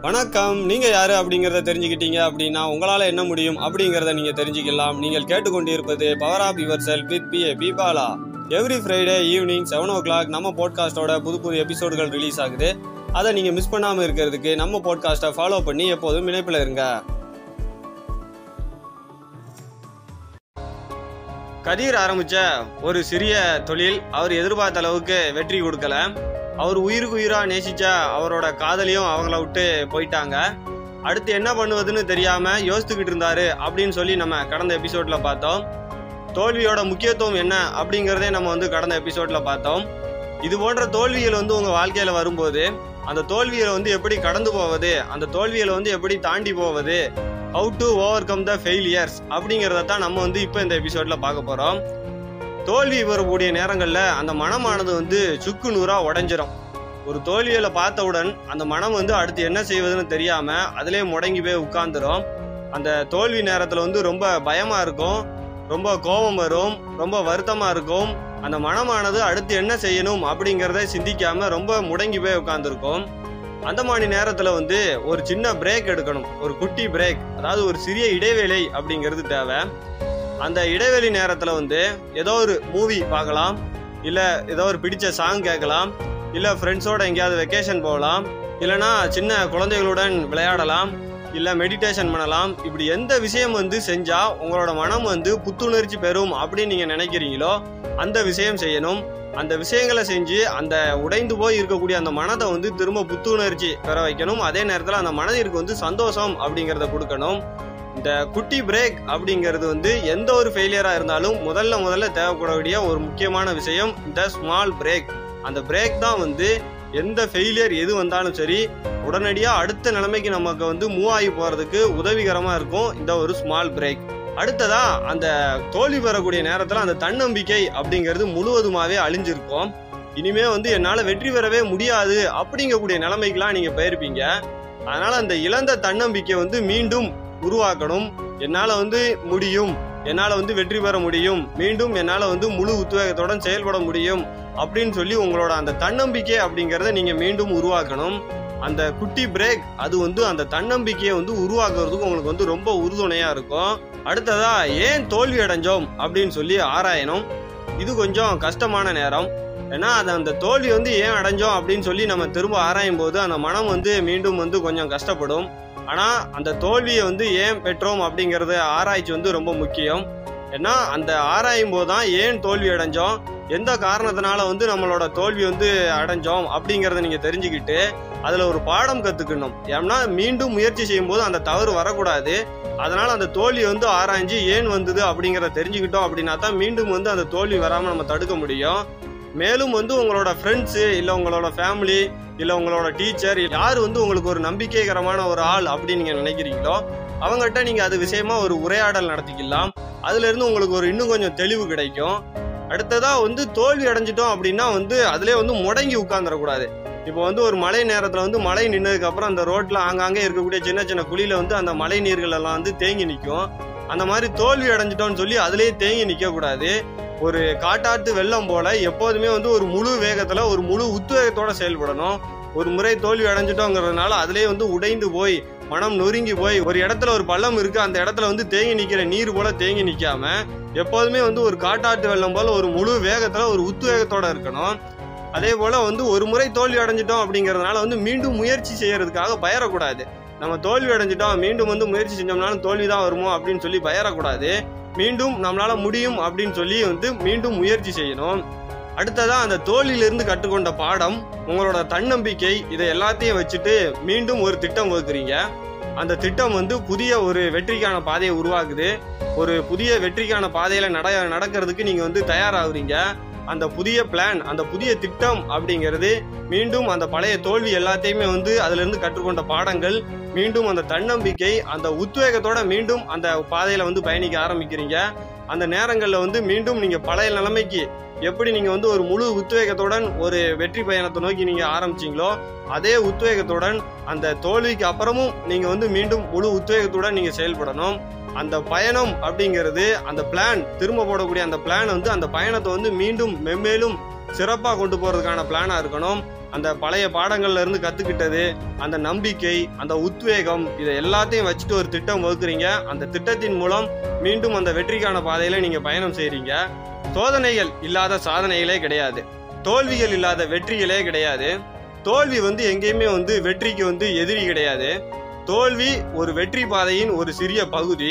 வணக்கம். நீங்க யாரு அப்படிங்கறத தெரிஞ்சுக்கிட்டீங்க அப்படின்னா உங்களால என்ன முடியும் அப்படிங்கறத நீங்க தெரிஞ்சுக்கலாம். நீங்கள் கேட்டுக்கொண்டிருப்பது power of yourself with B A பீபாலா every Friday evening seven o'clock நம்ம பாட்காஸ்டோட புது புது எபிசோடுகள் ரிலீஸ் ஆகுது. அதை நீங்க மிஸ் பண்ணாம இருக்கிறதுக்கு நம்ம பாட்காஸ்ட்டை ஃபாலோ பண்ணி எப்போதும் இணைப்பில் இருங்க. கதிர் ஆரம்பிச்ச ஒரு சிறிய தொழில் அவர் எதிர்பார்த்த அளவுக்கு வெற்றி கொடுக்கல. அவர் உயிருக்கு உயிராக நேசிச்ச அவரோட காதலியும் அவங்கள விட்டு போயிட்டாங்க. அடுத்து என்ன பண்ணுவதுன்னு தெரியாமல் யோசித்துக்கிட்டு இருந்தாரு அப்படின்னு சொல்லி நம்ம கடந்த எபிசோடில் பார்த்தோம். தோல்வியோட முக்கியத்துவம் என்ன அப்படிங்கிறதே நம்ம வந்து கடந்த எபிசோடில் பார்த்தோம். இது போன்ற தோல்விகள் வந்து உங்கள் வாழ்க்கையில் வரும்போது அந்த தோல்வியை வந்து எப்படி கடந்து போவது அந்த தோல்வியில் வந்து எப்படி தாண்டி போவது how to overcome the failures அப்படிங்கிறத தான் நம்ம வந்து இப்போ இந்த எபிசோடில் பார்க்க போகிறோம் தோல்வி வரக்கூடிய நேரங்களில் அந்த மனமானது வந்து சுக்கு நூறாக உடஞ்சிரும். ஒரு தோல்வியில் பார்த்தவுடன் அந்த மனம் வந்து அடுத்து என்ன செய்வதுன்னு தெரியாமல் அதிலே முடங்கி போய் உட்காந்துரும் அந்த தோல்வி நேரத்தில் வந்து ரொம்ப பயமாக இருக்கும் ரொம்ப கோபம் வரும் ரொம்ப வருத்தமாக இருக்கும். அந்த மனமானது அடுத்து என்ன செய்யணும் அப்படிங்கிறத சிந்திக்காமல் ரொம்ப முடங்கி போய் உட்காந்துருக்கும் அந்த மாதிரி நேரத்தில் வந்து ஒரு சின்ன பிரேக் எடுக்கணும் ஒரு குட்டி பிரேக் அதாவது ஒரு சிறிய இடைவேளை அப்படிங்கிறது தேவை. அந்த இடைவெளி நேரத்தில் வந்து ஏதோ ஒரு மூவி பார்க்கலாம் இல்லை ஏதோ ஒரு பிடிச்ச சாங் கேட்கலாம் இல்லை ஃப்ரெண்ட்ஸோட எங்கேயாவது வெக்கேஷன் போகலாம் இல்லைன்னா சின்ன குழந்தைகளுடன் விளையாடலாம் இல்லை மெடிடேஷன் பண்ணலாம். இப்படி எந்த விஷயம் வந்து செஞ்சால் உங்களோட மனம் வந்து புத்துணர்ச்சி பெறும் அப்படின்னு நீங்கள் நினைக்கிறீங்களோ அந்த விஷயம் செய்யணும். அந்த விஷயங்களை செஞ்சு அந்த உடைந்து போய் இருக்கக்கூடிய அந்த மனதை வந்து திரும்ப புத்துணர்ச்சி பெற வைக்கணும். அதே நேரத்தில் அந்த மனதிற்கு வந்து சந்தோஷம் அப்படிங்கிறத கொடுக்கணும். இந்த குட்டி பிரேக் அப்படிங்கிறது வந்து எந்த ஒரு ஃபெயிலியராக இருந்தாலும் முதல்ல முதல்ல தேவைப்படக்கூடிய ஒரு முக்கியமான விஷயம் இந்த ஸ்மால் பிரேக் அந்த பிரேக் தான் வந்து எந்த ஃபெயிலியர் எது வந்தாலும் சரி உடனடியாக அடுத்த நிலைமைக்கு நமக்கு வந்து மூவ் ஆகி போகிறதுக்கு உதவிகரமாக இருக்கும் இந்த ஒரு ஸ்மால் பிரேக் அடுத்ததா அந்த தோல்வி பெறக்கூடிய நேரத்தில் அந்த தன்னம்பிக்கை அப்படிங்கிறது முழுவதுமாகவே அழிஞ்சிருக்கும். இனிமே வந்து என்னால் வெற்றி பெறவே முடியாது அப்படிங்கக்கூடிய நிலைமைக்கெல்லாம் நீங்கள் போயிருப்பீங்க. அதனால் அந்த இழந்த தன்னம்பிக்கை வந்து மீண்டும் உருவாக்கணும். என்னால வந்து முடியும். என்னால வந்து வெற்றி பெற முடியும். மீண்டும் என்னால வந்து முழு உத்வேகத்துடன் செயல்பட முடியும். அப்படின்னு சொல்லி உங்களோட அந்த தன்னம்பிக்கை அப்படிங்கிறத நீங்க மீண்டும் உருவாக்கணும். அந்த குட்டி பிரேக் அது வந்து அந்த தன்னம்பிக்கையை வந்து உருவாக்குறதுக்கு உங்களுக்கு வந்து ரொம்ப உறுதுணையா இருக்கும். அடுத்ததா ஏன் தோல்வி அடைஞ்சோம்? அப்படின்னு சொல்லி ஆராயணும். இது கொஞ்சம் கஷ்டமான நேரம். ஏன்னா அது அந்த தோல்வி வந்து ஏன் அடைஞ்சோம் அப்படின்னு சொல்லி நம்ம திரும்ப ஆராயும் போது அந்த மனம் வந்து மீண்டும் வந்து கொஞ்சம் கஷ்டப்படும். ஆனால் அந்த தோல்வியை வந்து ஏன் பெற்றோம் அப்படிங்கிறது ஆராய்ச்சி வந்து ரொம்ப முக்கியம். ஏன்னா அந்த ஆராயும் போது தான் ஏன் தோல்வி அடைஞ்சோம் எந்த காரணத்தினால வந்து நம்மளோட தோல்வி வந்து அடைஞ்சோம் அப்படிங்கிறத நீங்கள் தெரிஞ்சுக்கிட்டு அதில் ஒரு பாடம் கற்றுக்கணும் ஏன்னா மீண்டும் முயற்சி செய்யும் போது அந்த தவறு வரக்கூடாது. அதனால் அந்த தோல்வி வந்து ஆராய்ஞ்சு ஏன் வந்தது அப்படிங்கிறத தெரிஞ்சுக்கிட்டோம் அப்படின்னா தான் மீண்டும் வந்து அந்த தோல்வி வராமல் நம்ம தடுக்க முடியும். மேலும் வந்து உங்களோட ஃப்ரெண்ட்ஸு இல்லை உங்களோட ஃபேமிலி இல்லை உங்களோட டீச்சர் யார் வந்து உங்களுக்கு ஒரு நம்பிக்கைகரமான ஒரு ஆள் அப்படின்னு நீங்கள் நினைக்கிறீங்களோ அவங்ககிட்ட நீங்கள் அது விஷயமா ஒரு உரையாடல் நடத்திக்கலாம். அதுலேருந்து உங்களுக்கு ஒரு இன்னும் கொஞ்சம் தெளிவு கிடைக்கும். அடுத்ததாக வந்து தோல்வி அடைஞ்சிட்டோம் அப்படின்னா வந்து அதுலேயே வந்து முடங்கி உட்காந்துடக்கூடாது இப்போ வந்து ஒரு மழை நேரத்தில் வந்து மழை நின்னதுக்கப்புறம் அந்த ரோட்டில் ஆங்காங்கே இருக்கக்கூடிய சின்ன சின்ன குழியில் வந்து அந்த மழை நீர்கள் எல்லாம் வந்து தேங்கி நிற்கும். அந்த மாதிரி தோல்வி அடைஞ்சிட்டோம்னு சொல்லி அதுலேயே தேங்கி நிற்கக்கூடாது. ஒரு காட்டாற்று வெள்ளம் போல எப்போதுமே வந்து ஒரு முழு வேகத்தில் ஒரு முழு உத்வேகத்தோட செயல்படணும். ஒரு முறை தோல்வி அடைஞ்சிட்டோங்கிறதுனால அதுலேயே வந்து உடைந்து போய் மனம் நொறுங்கி போய் ஒரு இடத்துல ஒரு பள்ளம் இருக்குது அந்த இடத்துல வந்து தேங்கி நிற்கிற நீர் போல தேங்கி நிற்காமல் எப்போதுமே வந்து ஒரு காட்டாற்று வெள்ளம் போல் ஒரு முழு வேகத்தில் ஒரு உத்வேகத்தோட இருக்கணும். அதே போல் வந்து ஒரு முறை தோல்வி அடைஞ்சிட்டோம் அப்படிங்கிறதுனால வந்து மீண்டும் முயற்சி செய்கிறதுக்காக பயரக்கூடாது. நம்ம தோல்வி அடைஞ்சிட்டோம் மீண்டும் வந்து முயற்சி செஞ்சோம்னாலும் தோல்வி தான் வருமோ அப்படின்னு சொல்லி பயரக்கூடாது. மீண்டும் நம்மளால் முடியும் அப்படின்னு சொல்லி வந்து மீண்டும் முயற்சி செய்யணும். அடுத்ததாக அந்த தோழிலிருந்து கற்றுக்கொண்ட பாடம் உங்களோட தன்னம்பிக்கை இதை எல்லாத்தையும் வச்சுட்டு மீண்டும் ஒரு திட்டம் வகுக்கிறீங்க அந்த திட்டம் வந்து புதிய ஒரு வெற்றிக்கான பாதையை உருவாக்குது. ஒரு புதிய வெற்றிக்கான பாதையில் நட நடக்கிறதுக்கு நீங்கள் வந்து தயாராகுறீங்க. அந்த புதிய பிளான் அந்த புதிய திட்டம் அப்படிங்கிறது மீண்டும் அந்த பழைய தோல்வி எல்லாத்தையுமே வந்து அதுலேருந்து கற்றுக்கொண்ட பாடங்கள் மீண்டும் அந்த தன்னம்பிக்கை அந்த உத்வேகத்தோட மீண்டும் அந்த பாதையில வந்து பயணிக்க ஆரம்பிக்கிறீங்க. அந்த நேரங்களில் வந்து மீண்டும் நீங்கள் பழைய நிலைமைக்கு எப்படி நீங்கள் வந்து ஒரு முழு உத்வேகத்துடன் ஒரு வெற்றி பயணத்தை நோக்கி நீங்கள் ஆரம்பிச்சீங்களோ அதே உத்வேகத்துடன் அந்த தோல்விக்கு அப்புறமும் நீங்கள் வந்து மீண்டும் முழு உத்வேகத்துடன் நீங்கள் செயல்படணும். அந்த பயணம் அப்படிங்கிறது அந்த பிளான் திரும்ப போடக்கூடிய அந்த பிளான் வந்து அந்த பயணத்தை வந்து மீண்டும் மென்மேலும் சிறப்பாக கொண்டு போகிறதுக்கான பிளானாக இருக்கணும். அந்த பழைய பாடங்கள்ல இருந்து கத்துக்கிட்டது அந்த நம்பிக்கை அந்த உத்வேகம் இதை எல்லாத்தையும் வச்சுட்டு ஒரு திட்டம் வகுக்குறீங்க. அந்த திட்டத்தின் மூலம் மீண்டும் அந்த வெற்றிக்கான பாதையில நீங்க பயணம் செய்றீங்க. சோதனைகள் இல்லாத சாதனைகளே கிடையாது. தோல்விகள் இல்லாத வெற்றிகளே கிடையாது. தோல்வி வந்து எங்கேயுமே வந்து வெற்றிக்கு வந்து எதிரி கிடையாது. தோல்வி ஒரு வெற்றி பாதையின் ஒரு சிறிய பகுதி.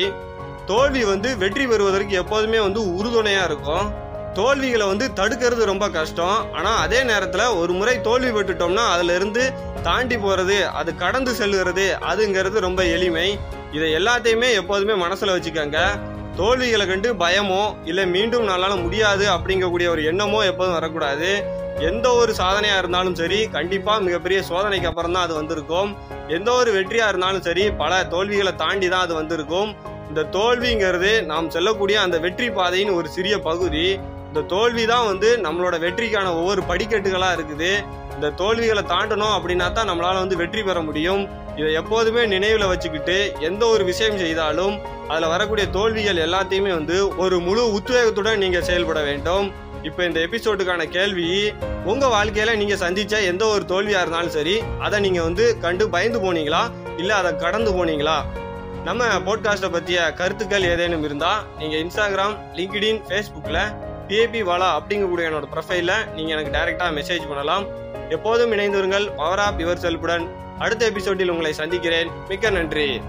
தோல்வி வந்து வெற்றி பெறுவதற்கு எப்போதுமே வந்து உறுதுணையாக இருக்கும். தோல்விகளை வந்து தடுக்கிறது ரொம்ப கஷ்டம். ஆனால் அதே நேரத்தில் ஒரு முறை தோல்வி பெற்றுட்டோம்னா அதிலிருந்து தாண்டி போகிறது அது கடந்து செல்கிறது அதுங்கிறது ரொம்ப எளிமை. இதை எல்லாத்தையுமே எப்போதுமே மனசில் வச்சுக்கோங்க. தோல்விகளை கண்டு பயமோ இல்லை மீண்டும் நம்மளால் முடியாது அப்படிங்கக்கூடிய ஒரு எண்ணமோ எப்போதும் வரக்கூடாது. எந்த ஒரு சாதனையாக இருந்தாலும் சரி கண்டிப்பாக மிகப்பெரிய சோதனைக்கு அப்புறம் தான் அது வந்திருக்கும். எந்த ஒரு வெற்றியாக இருந்தாலும் சரி பல தோல்விகளை தாண்டி தான் அது வந்திருக்கும். இந்த தோல்விங்கிறது நாம் செல்லக்கூடிய அந்த வெற்றி பாதையின் ஒரு சிறிய பகுதி. இந்த தோல்வி தான் வந்து நம்மளோட வெற்றிக்கான ஒவ்வொரு படிக்கட்டுகளாக இருக்குது. இந்த தோல்விகளை தாண்டணும் அப்படின்னா தான் நம்மளால் வந்து வெற்றி பெற முடியும். இதை எப்போதுமே நினைவில் வச்சுக்கிட்டு எந்த ஒரு விஷயம் செய்தாலும் அதில் வரக்கூடிய தோல்விகள் எல்லாத்தையுமே வந்து ஒரு முழு உத்வேகத்துடன் நீங்கள் செயல்பட வேண்டும். இப்போ இந்த எபிசோடுக்கான கேள்வி உங்க வாழ்க்கையில நீங்க சந்திச்ச எந்த ஒரு தோல்வியா இருந்தாலும் சரி அதை நீங்க வந்து கண்டு பயந்து போனீங்களா? இல்ல அதை கடந்து போனீங்களா? நம்ம போட்காஸ்ட்டை பற்றிய கருத்துக்கள் ஏதேனும் இருந்தால் நீங்கள் இன்ஸ்டாகிராம் லிங்க்டின் ஃபேஸ்புக்கில் பிஏபி வாலா அப்படிங்கக்கூடிய என்னோட ப்ரொஃபைலில் நீங்கள் எனக்கு டைரெக்டாக மெசேஜ் பண்ணலாம். எப்போதும் இணைந்திருங்கள். பவர் ஆப் யுவர் செல்புடன் அடுத்த எபிசோடில் உங்களை சந்திக்கிறேன். மிக்க நன்றி.